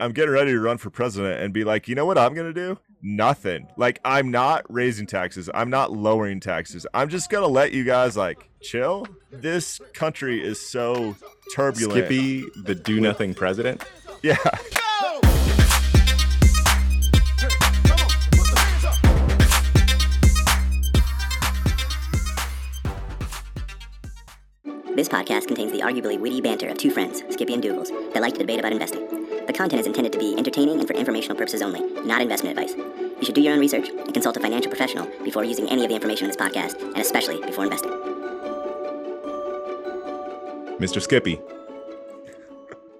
I'm getting ready to run for president and be like, you know what I'm gonna do? Nothing. Like I'm not raising taxes. I'm not lowering taxes. I'm just gonna let you guys like chill. This country is so turbulent. Skippy, the do nothing president. Yeah. This podcast contains the arguably witty banter of two friends, Skippy and Dougals, that like to debate about investing. The content is intended to be entertaining and for informational purposes only, not investment advice. You should do your own research and consult a financial professional before using any of the information in this podcast, and especially before investing. Mr. Skippy,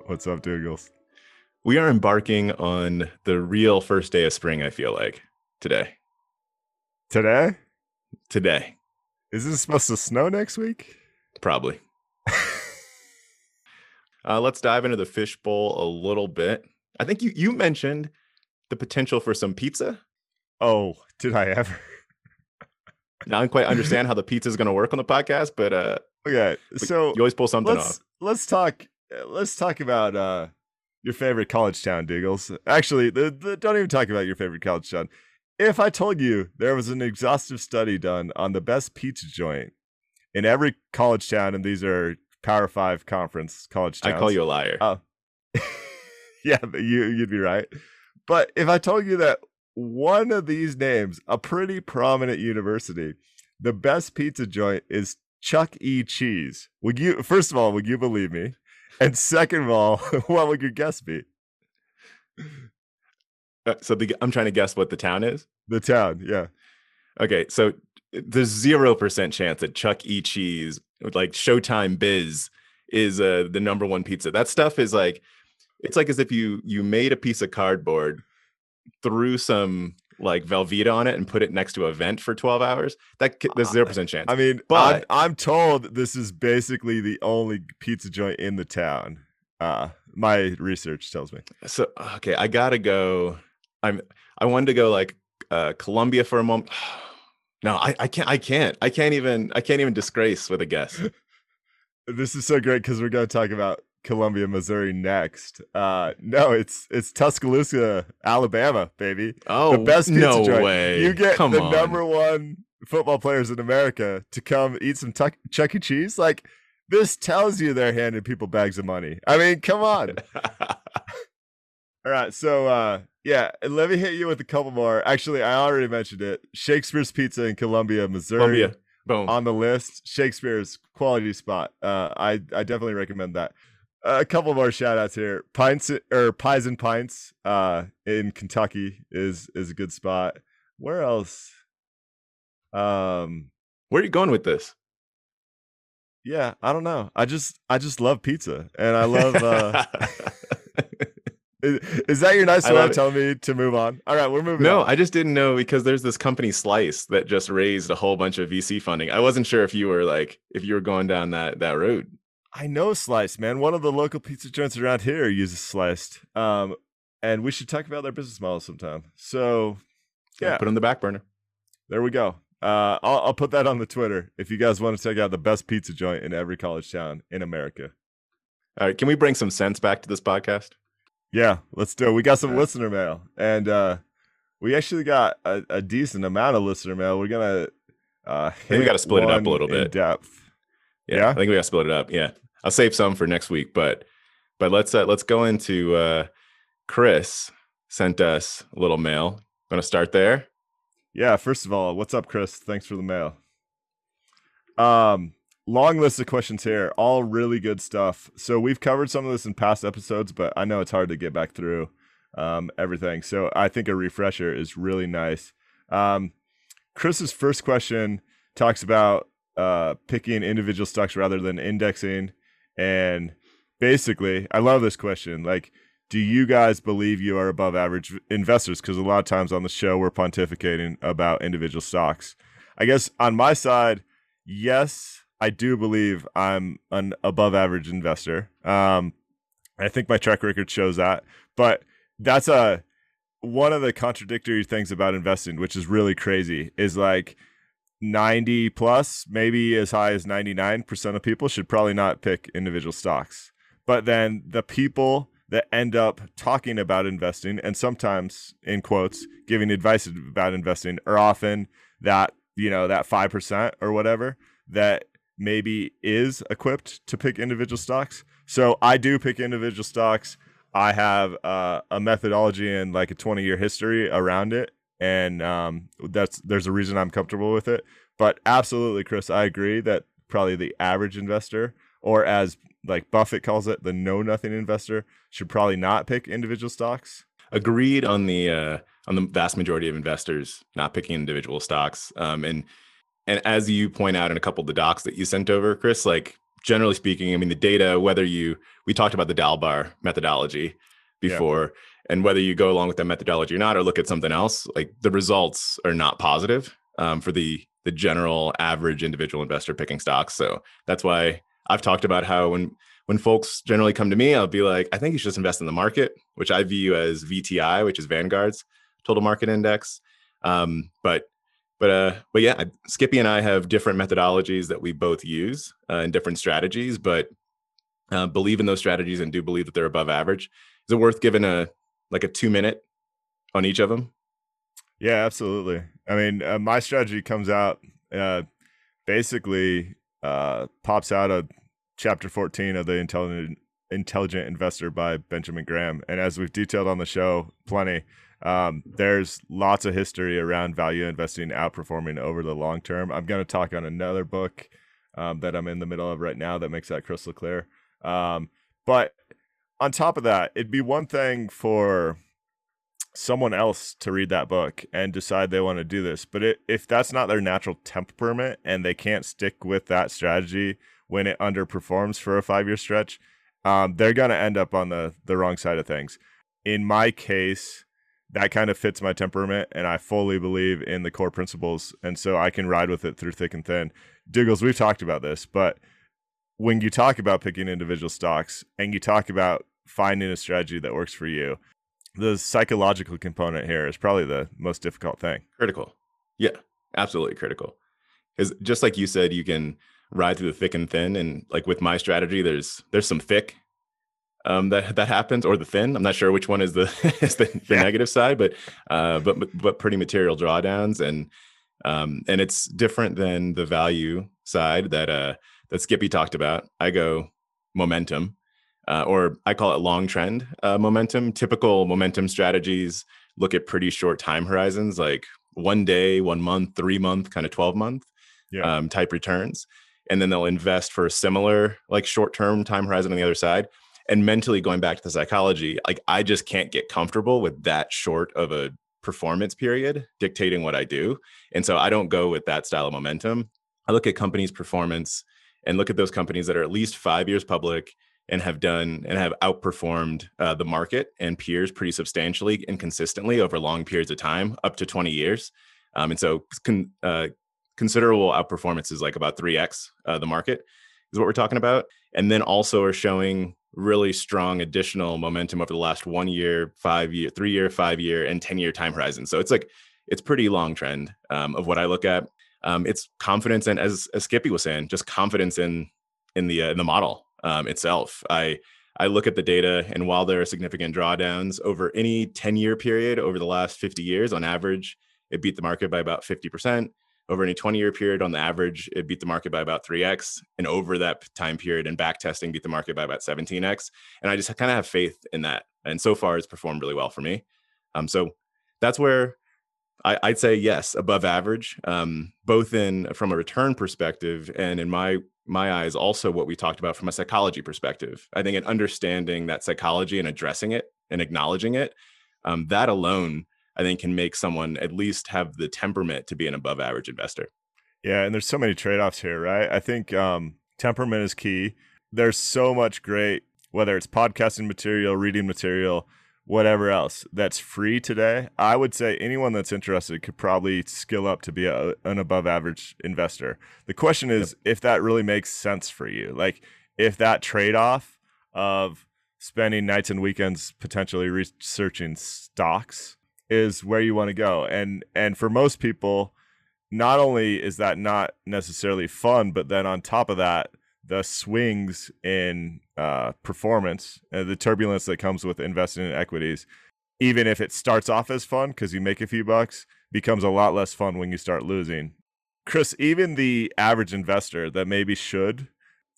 What's up, Dougals? we are embarking on the real first day of spring, I feel like, today. Today? Today, Is this supposed to snow next week? probably. Uh, let's dive into the fishbowl a little bit. I think you, you mentioned the potential for some pizza. Oh, did I ever? Now, I don't quite understand how the pizza is going to work on the podcast, but uh, Okay, so you always pull something let's off. let's talk uh, let's talk about uh your favorite college town, Diggles. Actually, the, the, don't even talk about your favorite college town. If I told you there was an exhaustive study done on the best pizza joint in every college town, and these are Power Five conference college I call you a liar. Oh. yeah, you you'd be right. But if I told you that one of these names, a pretty prominent university, the best pizza joint is Chuck E. Cheese, would you? First of all, would you believe me? And second of all, what would your guess be? Uh, so the, I'm trying to guess what the town is. The town, yeah. Okay, so there's zero percent chance that Chuck E. Cheese, like Showtime Biz, is uh, the number one pizza. That stuff is like, it's like as if you you made a piece of cardboard, threw some like Velveeta on it, and put it next to a vent for 12 hours. That there's zero percent chance. I mean, But- I'm, I'm told this is basically the only pizza joint in the town. Uh, my research tells me. so okay, I gotta go. I'm I wanted to go like uh, Columbia for a moment. No, I, I can't. I can't. I can't even. I can't even disgrace with a guess. This is so great because we're going to talk about Columbia, Missouri next. Uh, no, it's it's Tuscaloosa, Alabama, baby. Oh, the best pizza no joint. way! You get Come the on. number one football players in America to come eat some tuck Chuck E. Cheese. Like this tells you they're handing people bags of money. I mean, come on. All right, so uh, yeah, and let me hit you with a couple more. Actually, I already mentioned it. Shakespeare's Pizza in Columbia, Missouri Columbia. Boom. on the list. Shakespeare's quality spot. Uh, I I definitely recommend that. a couple more shout outs here. Pints or Pies and Pints uh, in Kentucky is is a good spot. Where else? Um, Where are you going with this? yeah, I don't know. I just I just love pizza, and I love. Uh, is, that your nice way of telling me to move on? All right, we're moving. no, on. I just didn't know because there's this company Slice that just raised a whole bunch of VC funding. I wasn't sure if you were like if you were going down that that road. I know Slice, man. One of the local pizza joints around here uses Sliced. Um, and we should talk about their business model sometime. So Yeah. Put it on the back burner. there we go. Uh, I'll, I'll put that on the Twitter if you guys want to check out the best pizza joint in every college town in America. All right, can we bring some sense back to this podcast? Yeah, let's do it. We got some right. listener mail, and uh, we actually got a, a decent amount of listener mail. We're gonna uh, we gotta split it up a little bit. depth. Yeah, Yeah? I think we gotta split it up. Yeah, I'll save some for next week, but but let's uh, let's go into uh, Chris sent us a little mail. Gonna start there. Yeah, first of all, what's up, Chris? Thanks for the mail. Um, long list of questions here, all really good stuff. So we've covered some of this in past episodes, but I know it's hard to get back through um, everything. So I think a refresher is really nice. Um, Chris's first question talks about uh, picking individual stocks rather than indexing, and basically, I love this question. Like, do you guys believe you are above average investors? Because a lot of times on the show, we're pontificating about individual stocks. I guess on my side, yes, I do believe I'm an above average investor. Um, I think my track record shows that, but that's a one of the contradictory things about investing, which is really crazy, is like 90 plus, maybe as high as 99% of people should probably not pick individual stocks. But then the people that end up talking about investing and sometimes in quotes giving advice about investing are often that you know that 5% or whatever that maybe is equipped to pick individual stocks so i do pick individual stocks i have uh, a methodology and like a 20 year history around it and um, that's there's a reason i'm comfortable with it but absolutely chris i agree that probably the average investor or as like Buffett calls it, the know nothing investor should probably not pick individual stocks. Agreed on the uh, on the vast majority of investors not picking individual stocks. Um, and and as you point out in a couple of the docs that you sent over, Chris, like generally speaking, I mean the data, whether you we talked about the Dalbar methodology before, yeah. and whether you go along with that methodology or not, or look at something else, like the results are not positive um, for the the general average individual investor picking stocks. So that's why I've talked about how when when folks generally come to me, I'll be like, I think you should just invest in the market, which I view as VTI, which is Vanguard's total market index. Um, but but uh, but yeah, Skippy and I have different methodologies that we both use uh, and different strategies, but uh, believe in those strategies and do believe that they're above average. Is it worth giving a like a two minute on each of them? Yeah, absolutely. I mean, uh, my strategy comes out uh, basically uh, pops out of chapter 14 of the intelligent intelligent investor by benjamin graham and as we've detailed on the show plenty um, there's lots of history around value investing outperforming over the long term i'm going to talk on another book um, that i'm in the middle of right now that makes that crystal clear um, but on top of that it'd be one thing for someone else to read that book and decide they want to do this. But it, if that's not their natural temperament and they can't stick with that strategy when it underperforms for a five year stretch, um, they're going to end up on the, the wrong side of things. In my case, that kind of fits my temperament, and I fully believe in the core principles. And so I can ride with it through thick and thin. Diggles, we've talked about this, but when you talk about picking individual stocks and you talk about finding a strategy that works for you, the psychological component here is probably the most difficult thing. Critical. Yeah, absolutely critical. Because just like you said, you can ride through the thick and thin, and like with my strategy, there's there's some thick um, that that happens, or the thin. I'm not sure which one is the is the, the yeah. negative side, but uh, but but pretty material drawdowns, and um, and it's different than the value side that uh that Skippy talked about. I go momentum uh, or I call it long trend uh, momentum. Typical momentum strategies look at pretty short time horizons, like one day, one month, three month, kind of 12 month yeah. um, type returns. And then they'll invest for a similar, like short term time horizon on the other side. And mentally going back to the psychology, like I just can't get comfortable with that short of a performance period dictating what I do. And so I don't go with that style of momentum. I look at companies' performance and look at those companies that are at least five years public and have done and have outperformed uh, the market and peers pretty substantially and consistently over long periods of time, up to 20 years. Um, and so, con, uh, considerable outperformance is like about 3x uh, the market, is what we're talking about. And then also are showing really strong additional momentum over the last one year, five year, three year, five year, and 10 year time horizon. So it's like, it's pretty long trend um, of what I look at. Um, it's confidence and as, as Skippy was saying, just confidence in in the uh, in the model um, itself. I I look at the data, and while there are significant drawdowns over any 10 year period over the last 50 years, on average, it beat the market by about 50%. Over any 20 year period, on the average, it beat the market by about 3x. And over that time period and back testing, beat the market by about 17x. And I just kind of have faith in that. And so far, it's performed really well for me. Um, so that's where I, would say yes, above average, um, both in from a return perspective and in my my eyes also what we talked about from a psychology perspective. I think in understanding that psychology and addressing it and acknowledging it, um, that alone I think can make someone at least have the temperament to be an above average investor. Yeah, and there's so many trade offs here, right? I think um, temperament is key. There's so much great, whether it's podcasting material, reading material whatever else that's free today, I would say anyone that's interested could probably skill up to be a, an above average investor. The question is yep. if that really makes sense for you. Like if that trade off of spending nights and weekends potentially researching stocks is where you want to go. And and for most people, not only is that not necessarily fun, but then on top of that, the swings in uh, performance, uh, the turbulence that comes with investing in equities, even if it starts off as fun because you make a few bucks, becomes a lot less fun when you start losing. Chris, even the average investor that maybe should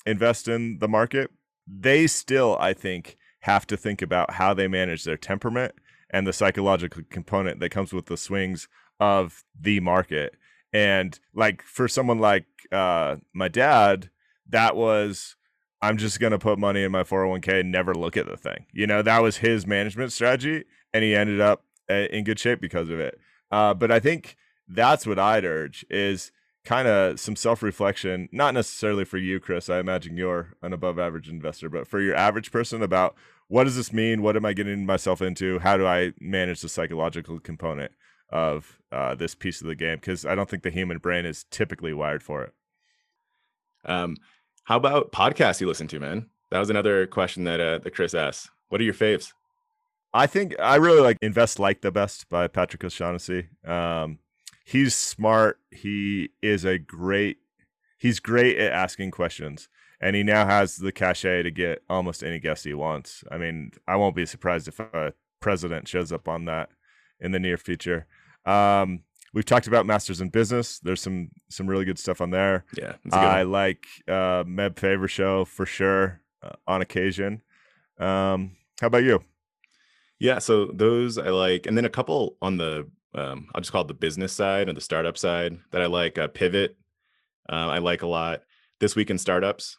invest in the market, they still, I think, have to think about how they manage their temperament and the psychological component that comes with the swings of the market. And like for someone like uh, my dad, that was I'm just gonna put money in my 401k and never look at the thing. You know, that was his management strategy, and he ended up uh, in good shape because of it. Uh, but I think that's what I'd urge is kind of some self reflection, not necessarily for you, Chris. I imagine you're an above average investor, but for your average person about what does this mean? What am I getting myself into? How do I manage the psychological component of uh, this piece of the game? Because I don't think the human brain is typically wired for it. Um, how about podcasts you listen to, man? That was another question that uh, that Chris asked. What are your faves? I think I really like Invest Like the Best by Patrick O'Shaughnessy. Um, he's smart. He is a great. He's great at asking questions, and he now has the cachet to get almost any guest he wants. I mean, I won't be surprised if a president shows up on that in the near future. Um, we've talked about Masters in Business. There's some some really good stuff on there. Yeah, I like uh, Meb Faber show for sure uh, on occasion. Um, how about you? Yeah, so those I like, and then a couple on the um, I'll just call it the business side and the startup side that I like. Uh, Pivot, uh, I like a lot. This week in startups,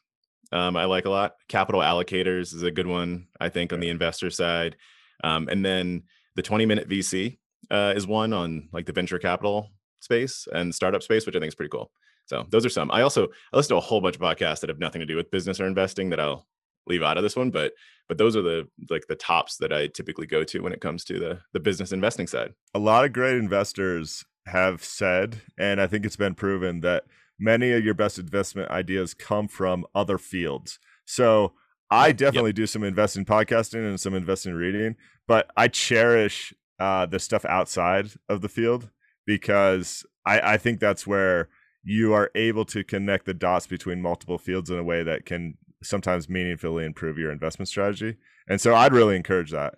um, I like a lot. Capital allocators is a good one, I think, on the investor side. Um, and then the 20 minute VC uh, is one on like the venture capital space and startup space, which I think is pretty cool. So those are some. I also I listen to a whole bunch of podcasts that have nothing to do with business or investing that I'll leave out of this one but but those are the like the tops that i typically go to when it comes to the the business investing side a lot of great investors have said and i think it's been proven that many of your best investment ideas come from other fields so i definitely yep. do some investing podcasting and some investing reading but i cherish uh, the stuff outside of the field because I, I think that's where you are able to connect the dots between multiple fields in a way that can sometimes meaningfully improve your investment strategy. And so I'd really encourage that.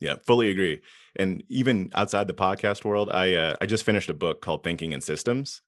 Yeah, fully agree. And even outside the podcast world, I uh, I just finished a book called Thinking in Systems,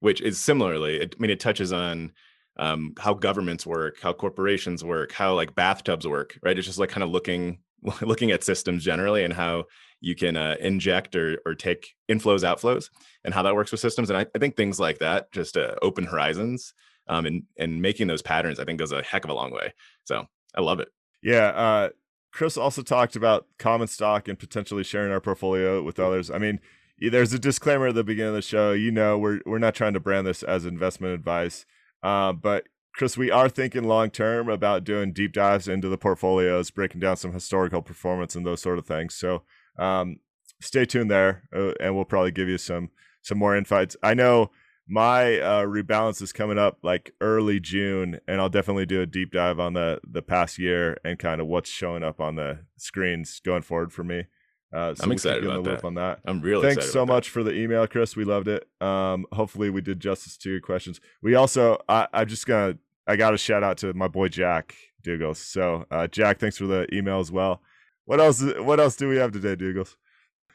which is similarly. I mean, it touches on um, how governments work, how corporations work, how like bathtubs work. Right? It's just like kind of looking looking at systems generally and how you can uh, inject or or take inflows, outflows, and how that works with systems. And I, I think things like that just uh, open horizons um, and and making those patterns, I think goes a heck of a long way. So I love it. Yeah. Uh, Chris also talked about common stock and potentially sharing our portfolio with others. I mean, there's a disclaimer at the beginning of the show. You know, we're we're not trying to brand this as investment advice, uh, but Chris, we are thinking long term about doing deep dives into the portfolios, breaking down some historical performance and those sort of things. So um, stay tuned there, uh, and we'll probably give you some some more insights. I know my uh, rebalance is coming up like early June, and I'll definitely do a deep dive on the the past year and kind of what's showing up on the screens going forward for me. Uh, so I'm we'll excited about that. On that. I'm really thanks so much for the email, Chris. We loved it. Um, hopefully, we did justice to your questions. We also, I, I'm just gonna, I got a shout out to my boy Jack Dougals. So, uh, Jack, thanks for the email as well. What else? What else do we have today, Dougals?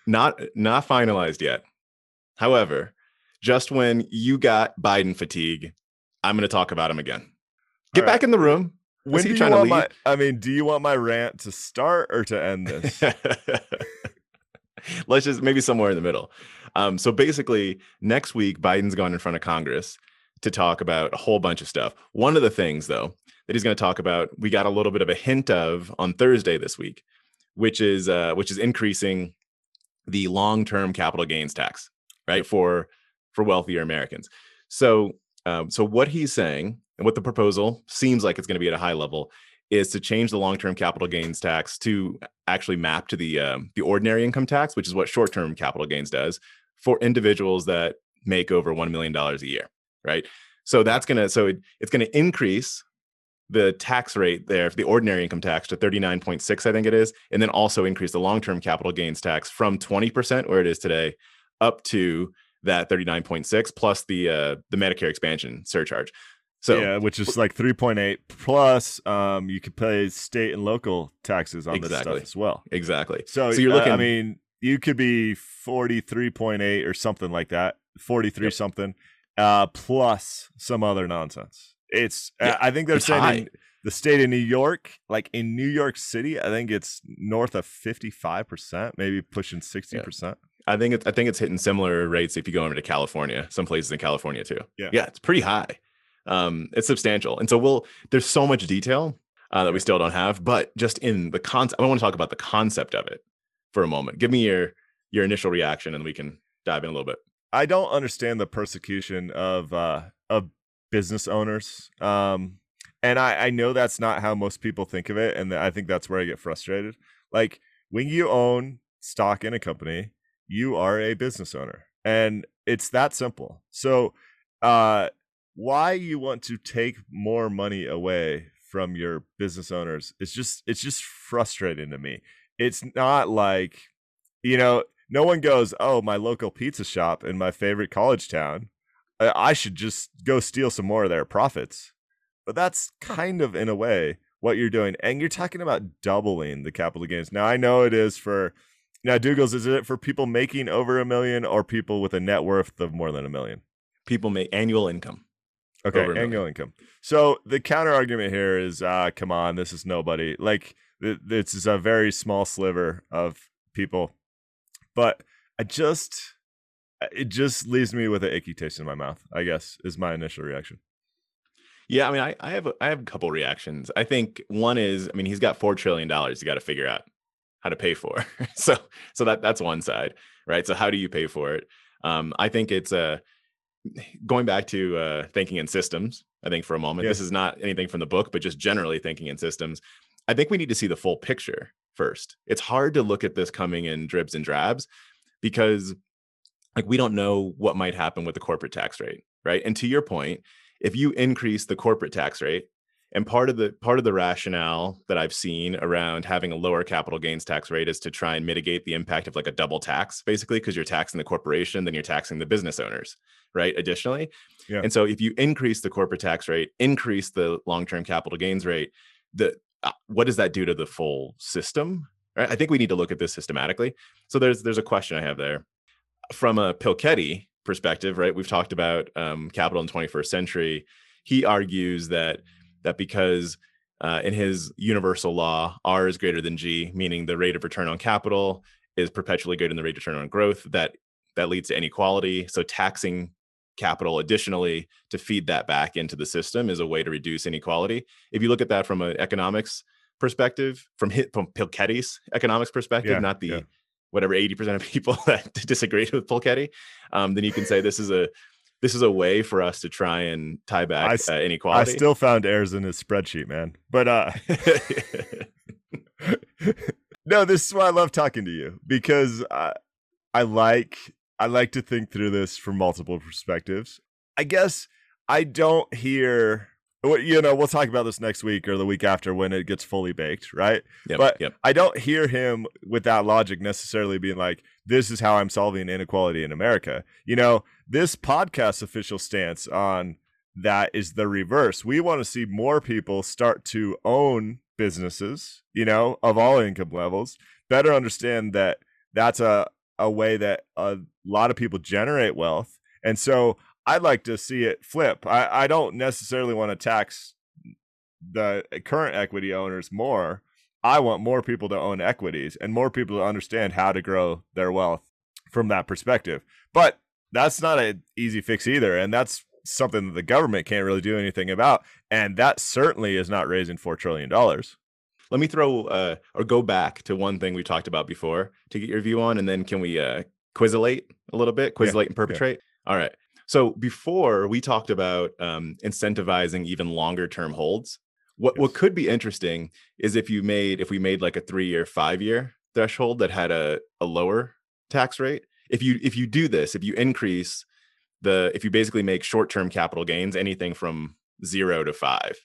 Not not finalized yet. However, just when you got Biden fatigue, I'm going to talk about him again. Get right. back in the room. When do you want my? I mean, do you want my rant to start or to end this? Let's just maybe somewhere in the middle. Um, so basically, next week Biden's going in front of Congress to talk about a whole bunch of stuff. One of the things, though, that he's going to talk about, we got a little bit of a hint of on Thursday this week, which is uh, which is increasing the long-term capital gains tax, right? For for wealthier Americans. So, um, so what he's saying and what the proposal seems like it's going to be at a high level is to change the long-term capital gains tax to actually map to the um, the ordinary income tax, which is what short-term capital gains does for individuals that make over one million dollars a year, right? So that's gonna so it, it's gonna increase the tax rate there the ordinary income tax to 39.6 i think it is and then also increase the long-term capital gains tax from 20% where it is today up to that 39.6 plus the uh, the Medicare expansion surcharge. So yeah, which is like 3.8 plus um you could pay state and local taxes on this stuff as well. exactly. So, So you're uh, looking- I mean, you could be 43.8 or something like that, 43 Yep. something uh plus some other nonsense. It's Yeah, I think they're saying in the state of New York, like in New York City, I think it's north of 55%, maybe pushing 60%. I think it's I think it's hitting similar rates if you go over to California, some places in California too. Yeah. yeah, it's pretty high. Um, it's substantial, and so we'll. There's so much detail uh, that we still don't have, but just in the concept, I want to talk about the concept of it for a moment. Give me your your initial reaction, and we can dive in a little bit. I don't understand the persecution of uh of business owners. Um and I I know that's not how most people think of it and I think that's where I get frustrated. Like when you own stock in a company, you are a business owner. And it's that simple. So uh why you want to take more money away from your business owners it's just it's just frustrating to me. It's not like you know, no one goes, "Oh, my local pizza shop in my favorite college town, uh, I should just go steal some more of their profits." But that's kind of in a way what you're doing, and you're talking about doubling the capital gains. Now I know it is for now. Douglas, is it for people making over a million or people with a net worth of more than a million? People make annual income. Okay, Over a million. annual income. So the counter argument here is, uh, come on, this is nobody. Like th- this is a very small sliver of people, but I just, uh, it just leaves me with an icky taste in my mouth. I guess is my initial reaction. Yeah, I mean, I, I have a, I have a couple reactions. I think one is, I mean, he's got four trillion dollars. You got to figure out how to pay for. so so that that's one side, right? So how do you pay for it? Um, I think it's uh, going back to uh, thinking in systems. I think for a moment, Yeah. this is not anything from the book, but just generally thinking in systems. I think we need to see the full picture first. It's hard to look at this coming in dribs and drabs because like we don't know what might happen with the corporate tax rate, right? And to your point, if you increase the corporate tax rate and part of the part of the rationale that i've seen around having a lower capital gains tax rate is to try and mitigate the impact of like a double tax basically because you're taxing the corporation then you're taxing the business owners right additionally Yeah. and so if you increase the corporate tax rate increase the long-term capital gains rate the uh, what does that do to the full system right? i think we need to look at this systematically so there's there's a question i have there from a Pilchetti perspective, right? We've talked about um, capital in 21st century. He argues that that because uh, in his universal law, R is greater than G, meaning the rate of return on capital is perpetually greater than the rate of return on growth. That that leads to inequality. So taxing capital additionally to feed that back into the system is a way to reduce inequality. If you look at that from an economics perspective, from hit from Pilchetti's economics perspective, Yeah, not the yeah. whatever 80% of people that disagreed with Pulchetti, um, then you can say this is a this is a way for us to try and tie back I uh, I still found errors in his spreadsheet, man. But uh, no, this is why I love talking to you because I, I like I like to think through this from multiple perspectives. I guess I don't hear. You know, we'll talk about this next week or the week after when it gets fully baked, right? yep, but- yep. I don't hear him with that logic necessarily being like, this is how I'm solving inequality in America. You know, this podcast's official stance on that is the reverse. We want to see more people start to own businesses, you know, of all income levels, better understand that that's a, a way that a lot of people generate wealth. And so I'd like to see it flip. I, I don't necessarily want to tax the eh, current equity owners more. I want more people to own equities and more people to understand how to grow their wealth from that perspective. But that's not an easy fix either. And that's something that the government can't really do anything about. And that certainly is not raising $4 trillion. Let me throw uh, or go back to one thing we talked about before to get your view on, and then can we uh, quizilate a little bit, Yeah, quizilate and perpetrate? All right. So before we talked about um, incentivizing even longer term holds. What what could be interesting is if you made if we made like a three year, five year threshold that had a, a lower tax rate. If you if you do this, if you increase the if you basically make short term capital gains anything from zero to five,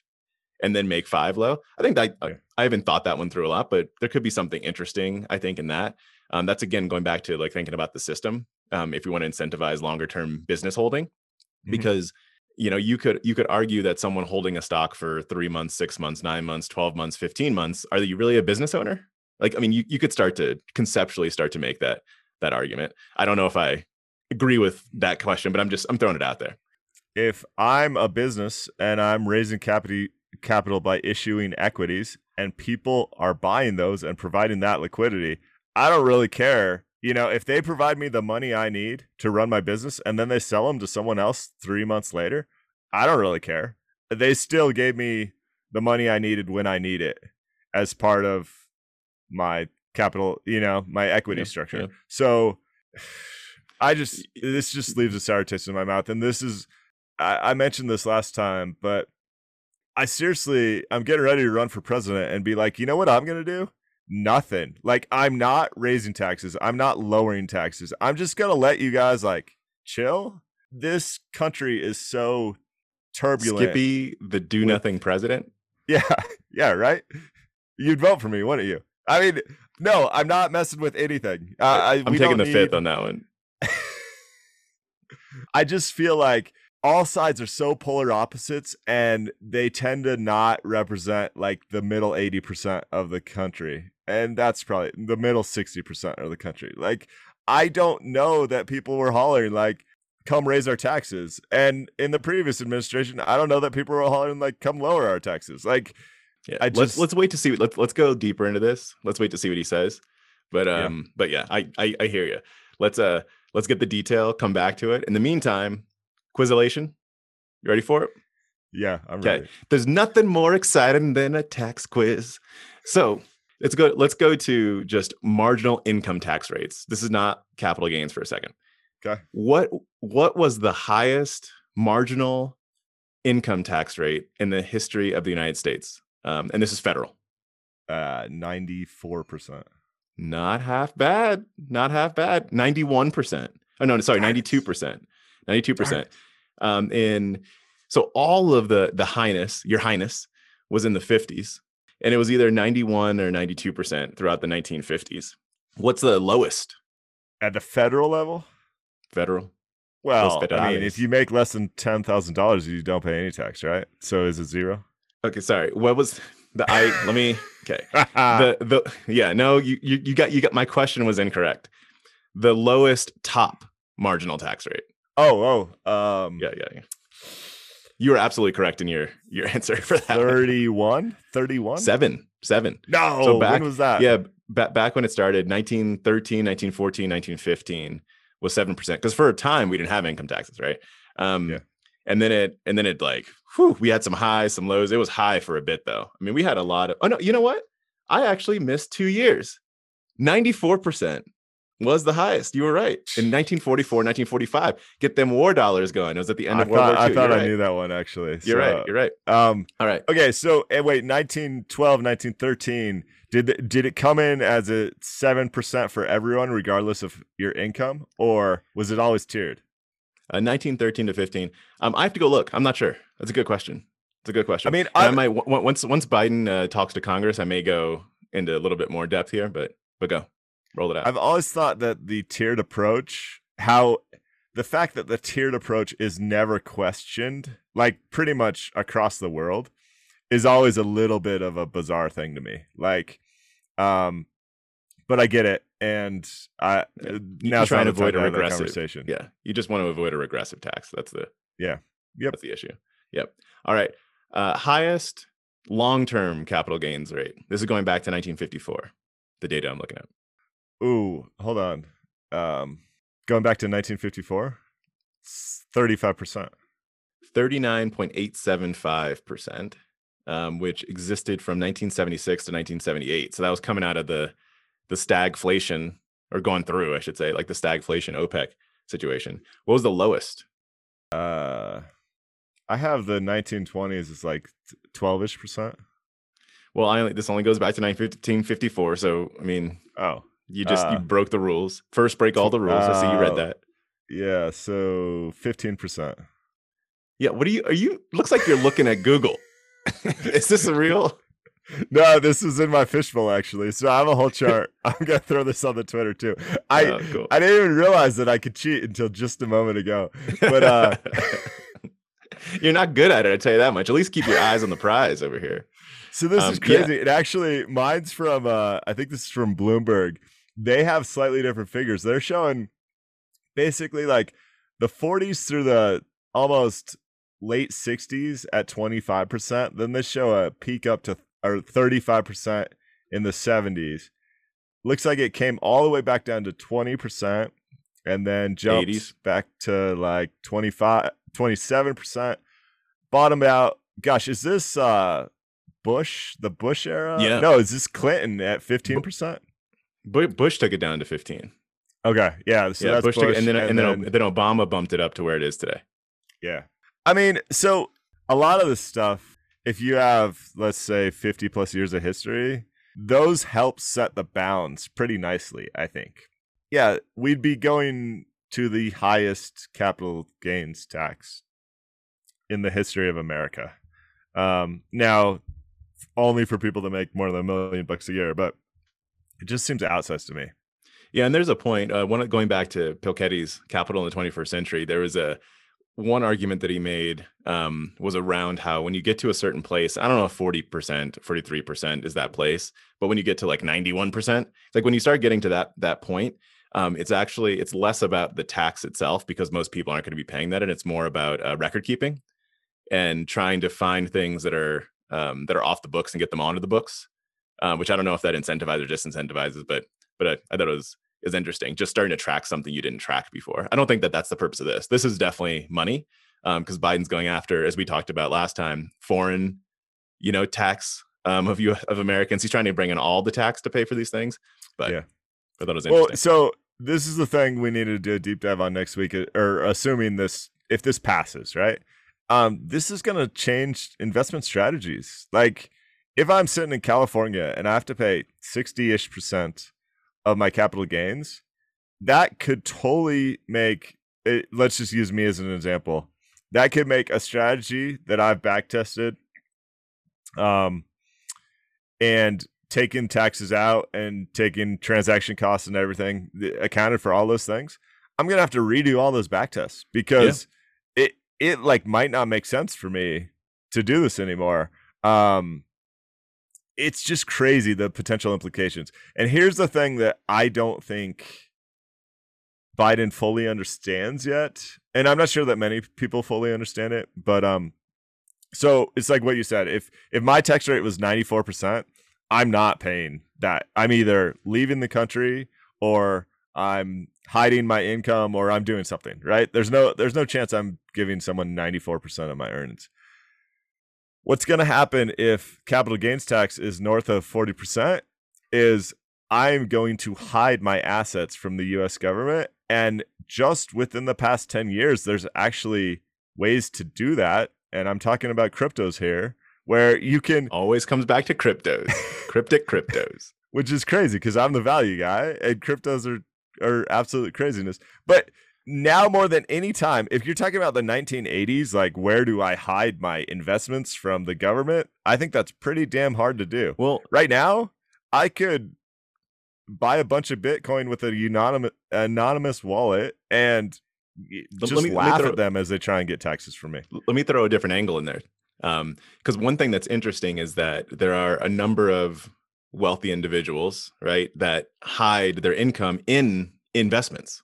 and then make five low. I think that Yeah. I haven't thought that one through a lot, but there could be something interesting. I think in that. Um, that's again going back to like thinking about the system. Um, if you want to incentivize longer term business holding, Mhm. because you know you could you could argue that someone holding a stock for three months six months nine months 12 months 15 months are you really a business owner like i mean you, you could start to conceptually start to make that that argument i don't know if i agree with that question but i'm just i'm throwing it out there if i'm a business and i'm raising capital capital by issuing equities and people are buying those and providing that liquidity i don't really care you know, if they provide me the money I need to run my business and then they sell them to someone else three months later, I don't really care. They still gave me the money I needed when I need it as part of my capital, you know, my equity Yeah, structure. yeah. So I just, this just leaves a sour taste in my mouth. And this is, I, I mentioned this last time, but I seriously, I'm getting ready to run for president and be like, you know what I'm going to do? nothing. Like I'm not raising taxes. I'm not lowering taxes. I'm just gonna let you guys like chill. This country is so turbulent. skippy the do with- nothing president Yeah, yeah, right. You'd vote for me, wouldn't you? I mean, no, I'm not messing with anything. Uh, I, i'm we taking the fifth on that one I just feel like all sides are so polar opposites and they tend to not represent like the middle 80% of the country. And that's probably the middle 60% of the country. Like, I don't know that people were hollering, like, come raise our taxes. And in the previous administration, I don't know that people were hollering, like, come lower our taxes. Like, Yeah, I let's just- let's wait to see. Let's let's go deeper into this. Let's wait to see what he says. But Yeah. um, but yeah, I, I I hear you. Let's uh let's get the detail. Come back to it. In the meantime, Quizilation, you ready for it? yeah, I'm Okay. ready. There's nothing more exciting than a tax quiz. So let's go. Let's go to just marginal income tax rates. This is not capital gains for a second. Okay. What what was the highest marginal income tax rate in the history of the United States? Um, and this is federal. Uh, 94%. Not half bad. Not half bad. 91%. Oh no, sorry, 92%. 92%. Um in so all of the the highness, your highness was in the 50s and it was either 91 or 92% throughout the 1950s. What's the lowest At the federal level? federal? Well, I mean, if you make less than $10,000, you don't pay any tax, right? So is it zero? Okay, sorry. What was the I let me okay. The the yeah no you, you you got you got my question was incorrect the lowest top marginal tax rate oh, oh, um, yeah yeah, yeah. you were absolutely correct in your your answer for that one. 31? 31? seven seven No, So back- when was that? yeah back back when it started 1913 1914 1915 was 7% because for a time we didn't have income taxes right um Yeah. and then it and then it like whew, we had some highs some lows it was high for a bit though i mean we had a lot of oh no you know what i actually missed two years 94% was the highest you were right in 1944 1945 get them war dollars going it was at the end I of world thought, war I thought you're I right. knew that one actually. you're right you're right Um, all right okay, so eh, wait, 1912, 1913, did the, did it come in as a 7% for everyone regardless of your income or was it always tiered? Uh, 1913 to 15. Um, I have to go look. I'm not sure. That's a good question. It's a good question. I mean, I, I- might w- once once Biden uh, talks to Congress, I may go into a little bit more depth here, but but go roll it out. I've always thought that the tiered approach, how the fact that the tiered approach is never questioned, like pretty much across the world, is always a little bit of a bizarre thing to me. Like, um, but I get it, and I Yeah. uh, now try and avoid a regressive- conversation. yeah, you just want to avoid a regressive tax. That's the Yeah. Yep. That's the issue. Yep. All right. Uh, highest long term capital gains rate. This is going back to 1954. The data I'm looking at. Ooh, hold on. Um, going back to 1954, thirty-five percent. 39.875%, um, which existed from 1976 to 1978. So that was coming out of the the stagflation, or going through, I should say, like the stagflation OPEC situation. What was the lowest? Uh, I have the 1920s is like 12ish percent. Well, I only, this only goes back to 1954. So I mean, Oh, you just you Uh, broke the rules. First, break all the rules. I see you read oh. that. yeah. So 15 percent. Yeah. What are you? Are you? Looks like you're looking at Google. Is this a real? No, this is in my fishbowl actually. So I have a whole chart. I'm gonna throw this on the Twitter too. I Oh, cool. I didn't even realize that I could cheat until just a moment ago. But uh You're not good at it, I tell you that much. At least keep your eyes on the prize over here. So this Um, is yeah. crazy. It actually mine's from uh I think this is from Bloomberg. They have slightly different figures. They're showing basically like the 40s through the almost late 60s at 25%. Then they show a peak up to or 35% in the 70s. Looks like it came all the way back down to 20% and then jumped 80s. back to like 25 27%. Bottomed out. Gosh, is this uh Bush, the Bush era? Yeah. No, is this Clinton at 15%? Bu- Bush took it down to 15. Okay. Yeah. So yeah, that's Bush, Bush. took it, and then and, then, then- then Obama bumped it up to where it is today. Yeah. I mean, so a lot of this stuff, if you have, let's say, 50 plus years of history, those help set the bounds pretty nicely, I think. Yeah, we'd be going to the highest capital gains tax in the history of America. Um, now, only for people that make more than a million bucks a year, but it just seems outsized to me. Yeah, and there's a point. Uh, one going back to Pilketty's Capital in the 21st Century, there was a one argument that he made um, was around how when you get to a certain place, I don't know if 40%, 43% is that place, but when you get to like 91%, like when you start getting to that that point, um, it's actually it's less about the tax itself because most people aren't going to be paying that, and it's more about uh, record keeping and trying to find things that are um, that are off the books and get them onto the books. Um, which I don't know if that incentivizes or disincentivizes, but but I, I thought it was is interesting. Just starting to track something you didn't track before. I don't think that that's the purpose of this. This is definitely money because Biden's going after, as we talked about last time, foreign, you know, tax um, of you of Americans. He's trying to bring in all the tax to pay for these things. But Yeah. I thought it was interesting. Well, so this is the thing we need to do a deep dive on next week, uh, or assuming this, if this passes, right? Um, this is going to change investment strategies. Like, if I'm sitting in California and I have to pay 60 ish percent of my capital gains, that could totally make it. Let's just use me as an example. That could make a strategy that I've back tested um, and taking taxes out and taking transaction costs and everything th- accounted for all those things i'm gonna have to redo all those back tests because it it like might not make sense for me to do this anymore um it's just crazy the potential implications and here's the thing that i don't think biden fully understands yet and i'm not sure that many people fully understand it but um so it's like what you said if if my tax rate was 94% I'm not paying that. I'm either leaving the country or I'm hiding my income or I'm doing something, right? There's no there's no chance I'm giving someone 94% of my earnings. What's going to happen if capital gains tax is north of 40% is I'm going to hide my assets from the US government and just within the past 10 years there's actually ways to do that and I'm talking about cryptos here where you can Always comes back to cryptos, cryptic cryptos. which is crazy because I'm the value guy and cryptos are are absolute craziness. But now more than any time, if you're talking about the 1980s, like where do I hide my investments from the government? I think that's pretty damn hard to do. Well, Right now, I could buy a bunch of Bitcoin with a anonymous anonymous wallet and just let me- laugh throw- at them as they try and get taxes from me. let me throw a different angle in there. Um, because one thing that's interesting is that there are a number of wealthy individuals, right, that hide their income in investments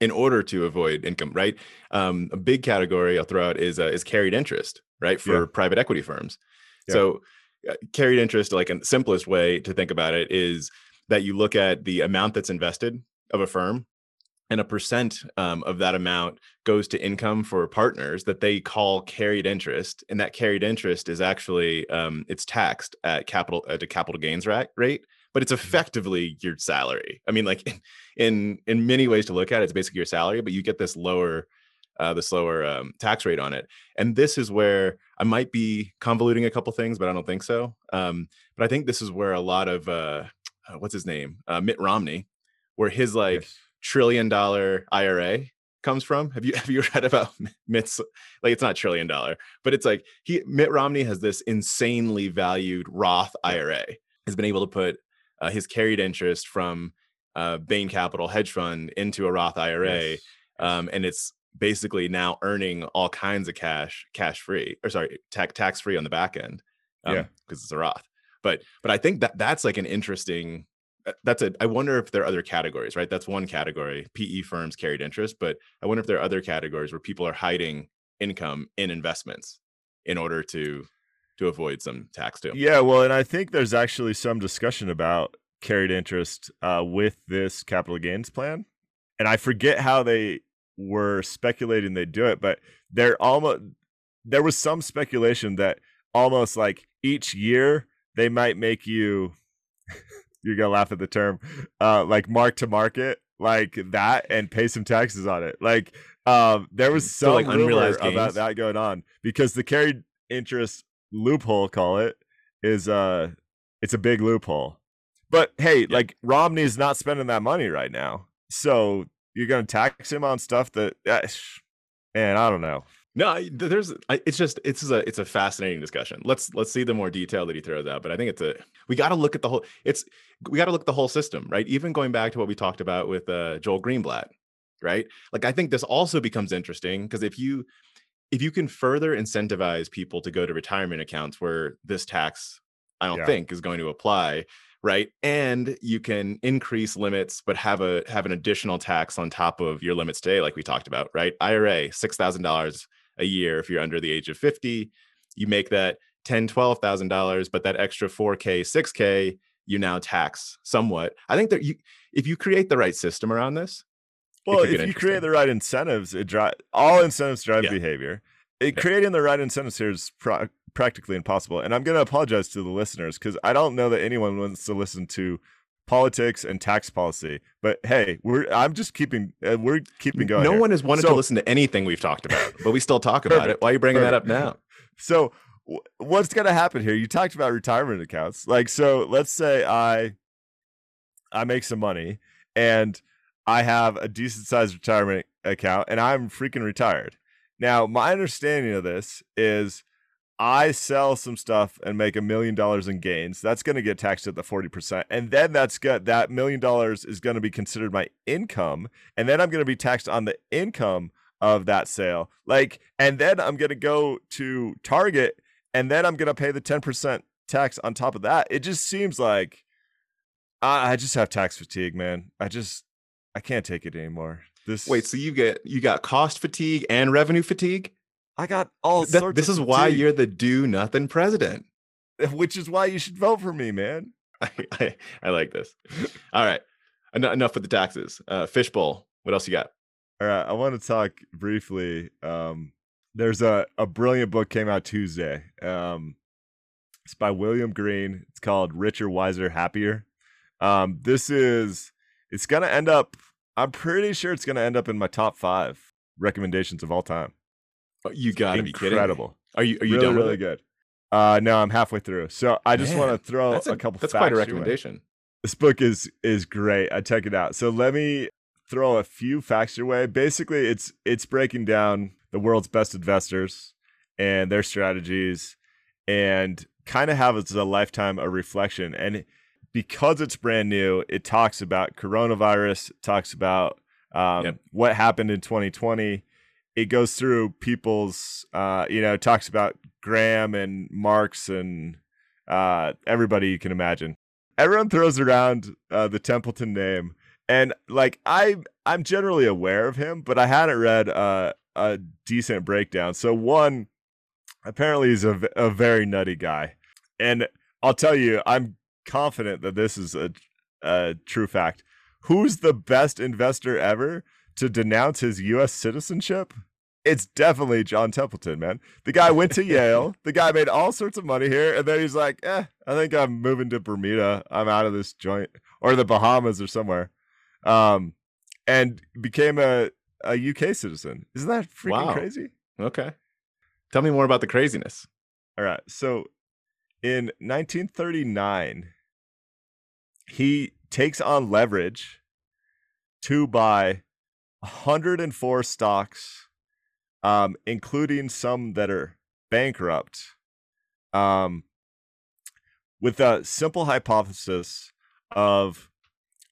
in order to avoid income, right? Um, a big category I'll throw out is uh, is carried interest, right, for Yeah. private equity firms. Yeah. So uh, carried interest, like a simplest way to think about it, is that you look at the amount that's invested of a firm, and a percent um, of that amount goes to income for partners that they call carried interest, and that carried interest is actually um, it's taxed at capital at a capital gains ra- rate, but it's effectively your salary. I mean, like in in, in many ways to look at it, it's basically your salary, but you get this lower uh, this lower um, tax rate on it. And this is where I might be convoluting a couple things, but I don't think so. Um, but I think this is where a lot of uh, uh, what's his name, uh, Mitt Romney, where his like Yes. trillion dollar IRA comes from. Have you have you read about Mitt's like it's not trillion dollar, but it's like he Mitt Romney has this insanely valued Roth IRA. Has been able to put uh, his carried interest from uh, Bain Capital hedge fund into a Roth IRA, Yes. um, and it's basically now earning all kinds of cash, cash free, or sorry, tax tax free on the back end. Um, Yeah. because it's a Roth. But but I think that that's like an interesting. uh, That's a. I wonder if there are other categories, right? That's one category. PE firms carried interest, but I wonder if there are other categories where people are hiding income in investments in order to to avoid some tax too. Yeah, well, and I think there's actually some discussion about carried interest uh, with this capital gains plan, and I forget how they were speculating they'd do it, but they're almost there was some speculation that almost like each year they might make you you're gonna laugh at the term uh like mark to market like that and pay some taxes on it. Like um there was So, some like, rumor unrealized about that going on because the carried interest loophole call it is uh it's a big loophole but hey like romney's not spending that money right now so you're gonna tax him on stuff that uh, man i don't know No, I- there's. I, it's just it's a it's a fascinating discussion. Let's let's see the more detail that he throws out. But I think it's a we got to look at the whole. It's we got to look at the whole system, right? Even going back to what we talked about with uh, Joel Greenblatt, right? Like I think this also becomes interesting because if you if you can further incentivize people to go to retirement accounts where this tax I don't Yeah. think is going to apply, right? And you can increase limits, but have a have an additional tax on top of your limits today, like we talked about, right? IRA, six thousand dollars a year if you're under the age of 50. You make that ten, twelve thousand dollars, but that extra 4K, 6K, you now tax somewhat. I think that you if you create the right system around this, Well, if you create the right incentives, it drive all incentives drive Yeah. behavior. It, Yeah. Creating the right incentives here is pro- practically impossible. And I'm going to apologize to the listeners because I don't know that anyone wants to listen to politics and tax policy. But hey, we're I'm just keeping uh, we're keeping going. no here. one has wanted So- to listen to anything we've talked about, but we still talk about it. Why are you bringing that up now? So w- what's going to happen here? You talked about retirement accounts. Like so let's say I I make some money and I have a decent sized retirement account and I'm freaking retired. Now, my understanding of this is I sell some stuff and make a million dollars in gains. That's going to get taxed at the 40%. And then that's got that million dollars is going to be considered my income. And then I'm going to be taxed on the income of that sale. Like, and then I'm going to go to Target and then I'm going to pay the 10% tax on top of that. It just seems like I, I just have tax fatigue, man. I just, I can't take it anymore. This, Wait, so you get you got cost fatigue and revenue fatigue? I got all That- sorts this is why you're the do nothing president. which is why you should vote for me, man. I, I, I like this. All right. Enough, enough with the taxes. Uh, fishbowl. What else you got? All right, I want to talk briefly. Um, there's a, a brilliant book came out Tuesday. Um, it's by William Green. It's called Richer, Wiser, Happier. Um, this is it's gonna end up. I'm pretty sure it's gonna end up in my top five recommendations of all time. Oh, you gotta be kidding. Incredible. Are you are you really, done with really it? good. Uh, no, I'm halfway through. So I just want to throw That's a, couple. That's quite a facts your way recommendation. this book is is great. I check it out. So let me throw a few facts your way. Basically, it's it's breaking down the world's best investors and their strategies and kind of have as a lifetime a reflection. And because it's brand new, it talks about coronavirus, talks about um, Yep. what happened in 2020. It goes through people's, uh, you know, talks about Graham and Marks and uh, everybody you can imagine everyone throws around uh, the Templeton name, and like I, I'm generally aware of him, but I hadn't read uh, a decent breakdown. So one, apparently he's a very nutty guy, and I'll tell you, I'm confident that this is a, a true fact. Who's the best investor ever to denounce his U.S. citizenship? It's definitely John Templeton, man. The guy went to Yale. The guy made all sorts of money here, and then he's like, "Eh, I think I'm moving to Bermuda. I'm out of this joint, or the Bahamas, or somewhere." Um, and became a a UK citizen. Isn't that freaking Wow. crazy? Okay. Tell me more about the craziness. All right. So in 1939, he takes on leverage to buy 104 stocks, um, including some that are bankrupt, um, with a simple hypothesis of,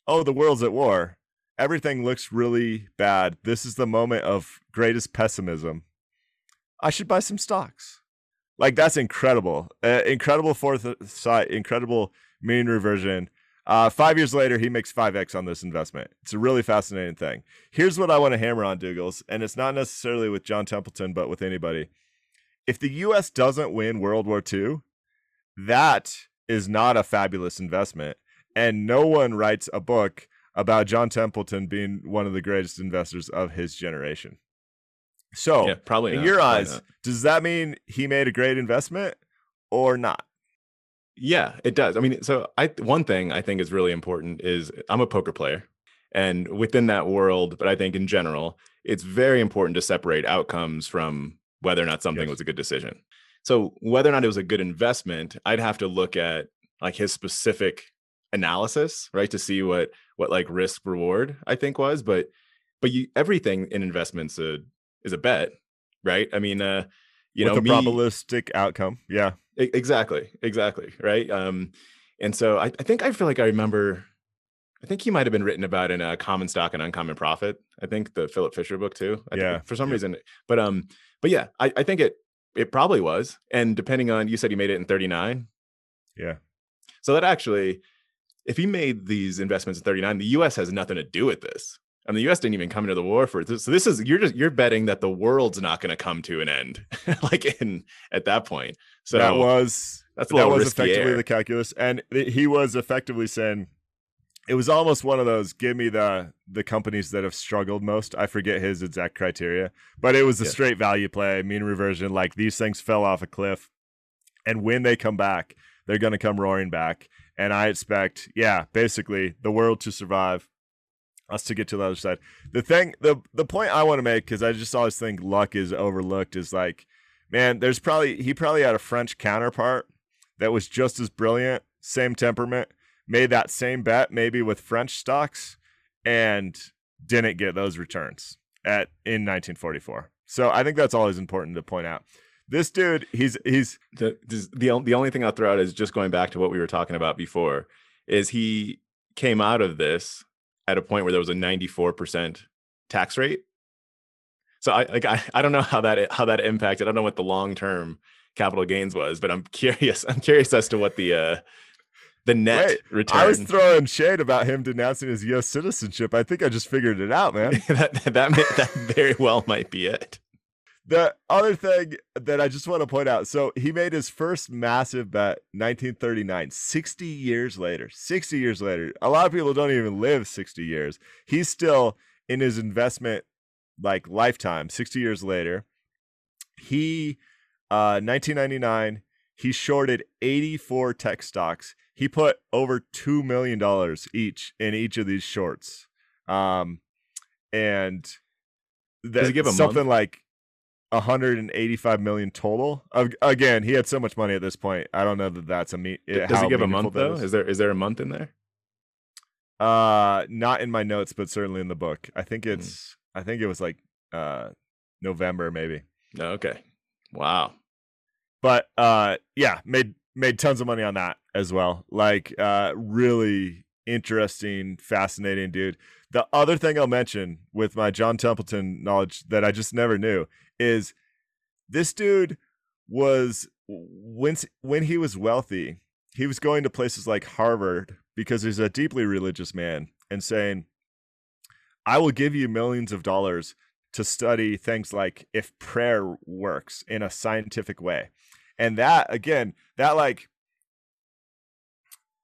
oh, the world's at war. everything looks really bad. This is the moment of greatest pessimism. I should buy some stocks. Like that's incredible, uh, incredible foresight, incredible mean reversion. Uh, five years later, he makes 5x on this investment. It's a really fascinating thing. Here's what I want to hammer on, Dougals, and it's not necessarily with John Templeton, but with anybody. If the US doesn't win World War II, that is not a fabulous investment. And no one writes a book about John Templeton being one of the greatest investors of his generation. So, Yeah, probably in not, your probably eyes, not. does that mean he made a great investment or not? Yeah, it does. I mean, so I one thing I think is really important is I'm a poker player. And within that world, but I think in general, it's very important to separate outcomes from whether or not something Yes. was a good decision. So whether or not it was a good investment, I'd have to look at like his specific analysis, right? To see what what like risk reward I think was. But but you everything in investments uh, is a bet, right? I mean, uh, you with know, a me, probabilistic outcome. Yeah. Exactly exactly right um and so I, I think i feel like i remember i think he might have been written about in a common stock and uncommon profit i think the philip fisher book too I think Yeah, for some yep. reason but um but yeah I, I think it it probably was and depending on you said he made it in 39 Yeah. so that actually if he made these investments in 39 the us has nothing to do with this Mean, the U.S. didn't even come into the war for this. So this is you're just you're betting that the world's not going to come to an end, like in at that point. So that was that's that was effectively air. the calculus, and th- he was effectively saying it was almost one of those give me the the companies that have struggled most. I forget his exact criteria, but it was a Yeah. straight value play, mean reversion. Like these things fell off a cliff, and when they come back, they're going to come roaring back. And I expect, yeah, basically the world to survive. Us to get to the other side. The thing, the the point I want to make, because I just always think luck is overlooked, is like man, there's probably he probably had a French counterpart that was just as brilliant, same temperament, made that same bet maybe with French stocks and didn't get those returns at in 1944. So I think that's always important to point out. This dude, he's he's the the the only thing I'll throw out is just going back to what we were talking about before. Is he came out of this at a point where there was a ninety four percent tax rate. So I like I, I don't know how that how that impacted. I don't know what the long term capital gains was, but I'm curious. I'm curious as to what the uh the net Wait, return. I was throwing shade about him denouncing his U.S. citizenship. I think I just figured it out, man. that that may- that very well might be it. The other thing that I just want to point out so he made his first massive bet 1939, 60 years later. 60 years later. A lot of people don't even live 60 years. He's still in his investment like lifetime, 60 years later. He, uh, 1999, he shorted 84 tech stocks. He put over $2 million each in each of these shorts. Um, and Does he give a month? something like 185 million total. Again, he had so much money at this point. I don't know that that's a me. Does he give a month though? is. Is there is there a month in there? Uh, not in my notes, but certainly in the book. I think Hmm. it's. I think it was like uh November maybe. No. Okay. Wow. But uh, yeah, made made tons of money on that as well. Like uh, really interesting, fascinating dude. The other thing I'll mention with my John Templeton knowledge that I just never knew is this dude was when when he was wealthy, he was going to places like Harvard because he's a deeply religious man and saying, "I will give you millions of dollars to study things like if prayer works in a scientific way." And that again, that like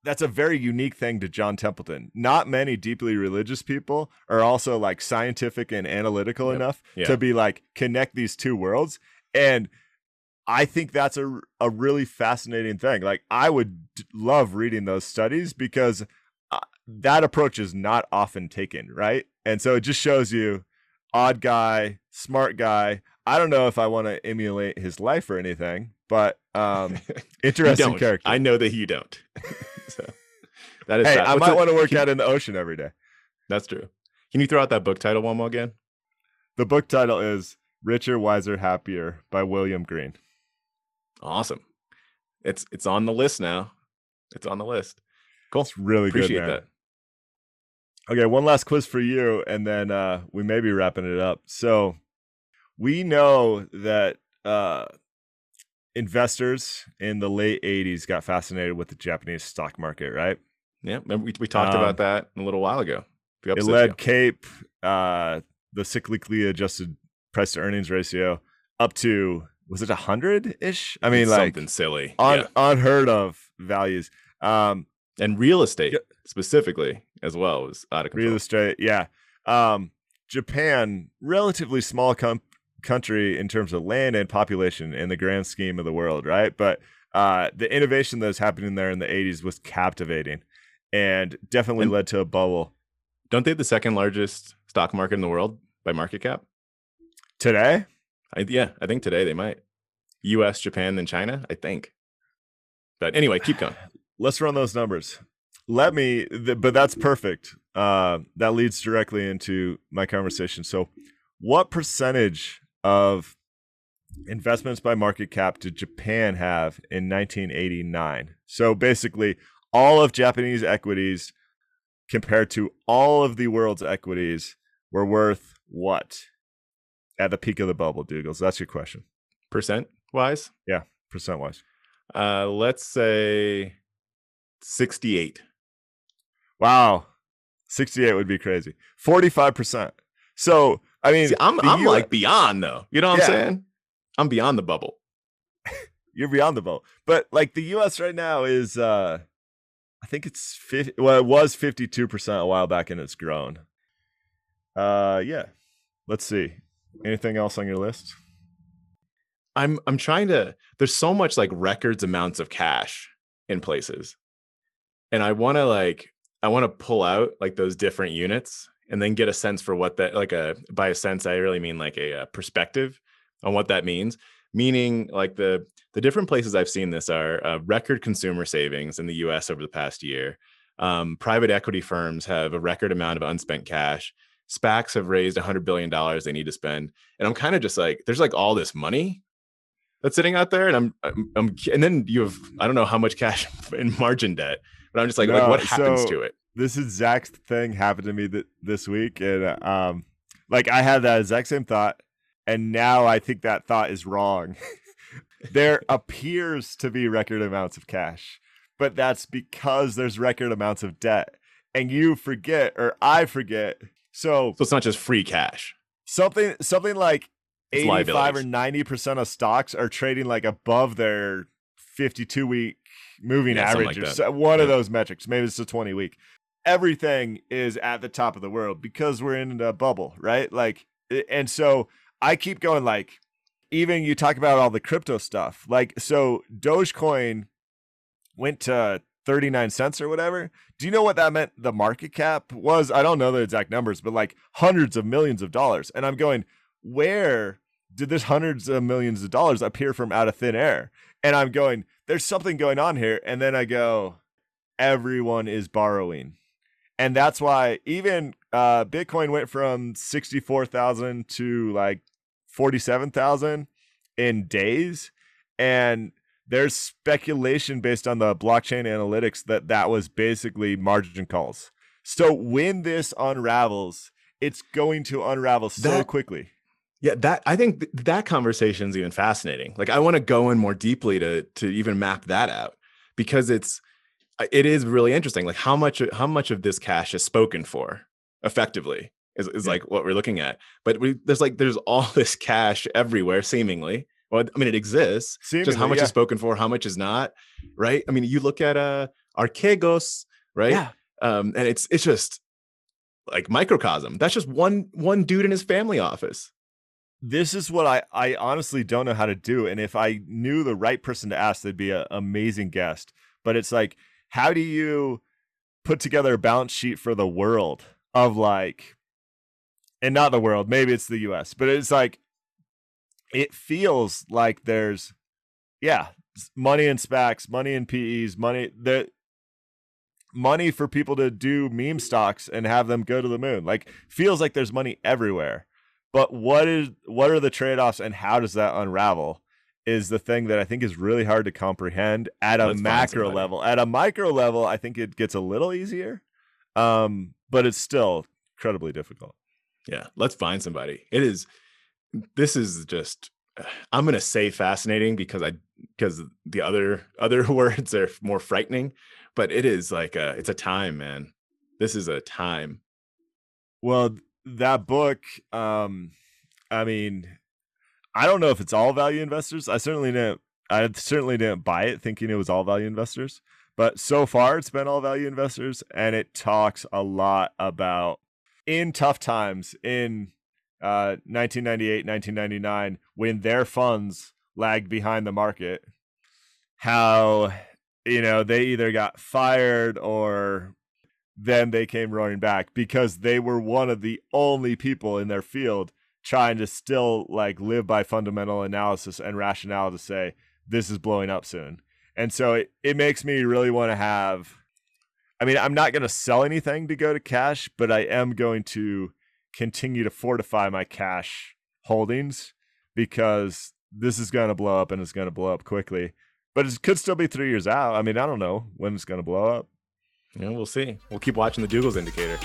that's a very unique thing to John Templeton. Not many deeply religious people are also like scientific and analytical Yep. enough Yeah. to be like connect these two worlds. And I think that's a a really fascinating thing. Like I would love reading those studies because uh, that approach is not often taken, right? And so it just shows you odd guy, smart guy. I don't know if I want to emulate his life or anything, but um interesting character. I know that you don't. so that is. hey. I What's might want to work out in the ocean every day. That's true. Can you throw out that book title one more again? The book title is Richer, Wiser, Happier by William Green. Awesome. It's it's on the list now. It's on the list. Cool. It's really Appreciate good, that. Okay, one last quiz for you, and then uh, we may be wrapping it up. So, we know that uh, investors in the late 80s got fascinated with the Japanese stock market, right? Yeah, remember we, we talked Um, about that a little while ago. It led ago. Cape, uh, the cyclically adjusted price to earnings ratio, up to, was it 100 ish? I mean, It's like something silly. un- yeah. unheard of values. Um, And real estate Yeah. specifically as well was out of control. real estate yeah um japan relatively small com- country in terms of land and population in the grand scheme of the world right but uh the innovation that was happening there in the 80s was captivating and definitely And- led to a bubble Don't they have the second largest stock market in the world by market cap? today I, yeah, I think today they might. U.S., Japan, then China. I think. But anyway, keep going. let's run those numbers let me th- but that's perfect uh that leads directly into my conversation so what percentage of investments by market cap did japan have in 1989 so basically all of japanese equities compared to all of the world's equities were worth what at the peak of the bubble dougals that's your question Percent wise, Yeah, percent wise uh, let's say sixty-eight. Wow. 68 would be crazy. 45%. So, I mean, See, I'm I'm U- like beyond though. You know what Yeah. I'm saying? I'm beyond the bubble. you're beyond the boat. But like the US right now is uh I think it's 50 well it was 52% a while back and it's grown. Uh yeah. Let's see. Anything else on your list? I'm I'm trying to there's so much like records amounts of cash in places. And I want to like I want to pull out like those different units and then get a sense for what that like a by a sense I really mean like a, uh perspective on what that means. Meaning like the the different places I've seen this are uh, record consumer savings in the US over the past year. Um, private equity firms have a record amount of unspent cash. SPACs have raised $100 billion they need to spend. And I'm kind of just like, there's like all this money that's sitting out there. And I'm, I'm, I'm and then you have, I don't know how much cash in margin debt, but I'm just like, like what happens so- to it? This exact thing happened to me th- this week and um like I had that exact same thought and now I think that thought is wrong. there appears to be record amounts of cash, but that's because there's record amounts of debt. And you forget or I forget. So So it's not just free cash. something something like It's 85 or 90% of stocks are trading like above their 52 week moving Yeah, average like or so- one of those metrics maybe it's a 20 week everything is at the top of the world because we're in a bubble right? Like and so i keep going like even you talk about all the crypto stuff like so dogecoin went to 39 cents or whatever. Do you know what that meant the market cap was? I don't know the exact numbers but like hundreds of millions of dollars. And i'm going where did this hundreds of millions of dollars appear from out of thin air? And i'm going there's something going on here. And then i go everyone is borrowing and that's why even uh, bitcoin went from 64000 to like 47000 in days. And there's speculation based on the blockchain analytics that that was basically margin calls. So when this unravels it's going to unravel so That- quickly. Yeah, that I think th- that conversation is even fascinating. Like I want to go in more deeply to to even map that out because it's it is really interesting. Like how much how much of this cash is spoken for effectively is, is Yeah. like what we're looking at. But we, there's like there's all this cash everywhere seemingly. Well, I mean it exists. just how much yeah. is spoken for, how much is not, right? I mean you look at uh Archegos, right? yeah Um, and it's it's just like microcosm. That's just one one dude in his family office. this is what I, I honestly don't know how to do. And if I knew the right person to ask, they'd be an amazing guest. But it's like, how do you put together a balance sheet for the world of like, and not the world, maybe it's the US, but it's like, it feels like there's, yeah, money in SPACs, money in PEs, money that money for people to do meme stocks and have them go to the moon. Like, feels like there's money everywhere but what is what are the trade-offs and how does that unravel is the thing that i think is really hard to comprehend at a Let's macro level at a micro level i think it gets a little easier Um, but it's still incredibly difficult. Yeah, let's find somebody. It is. This is just. I'm gonna say fascinating because I because the other other words are more frightening, but it is like a it's a time, man. This is a time. Well, that book, um, I mean, I don't know if it's all value investors. I certainly didn't. I certainly didn't buy it thinking it was all value investors. But so far, it's been all value investors, and it talks a lot about in tough times in uh, 1998, 1999, when their funds lagged behind the market, how you know they either got fired or then they came roaring back because they were one of the only people in their field trying to still like live by fundamental analysis and rationale to say this is blowing up soon. And so it, it makes me really want to have I mean, I'm not going to sell anything to go to cash, but I am going to continue to fortify my cash holdings because this is going to blow up and it's going to blow up quickly. But it could still be three years out. I mean, I don't know when it's going to blow up. Yeah, we'll see. We'll keep watching the Dougals indicator.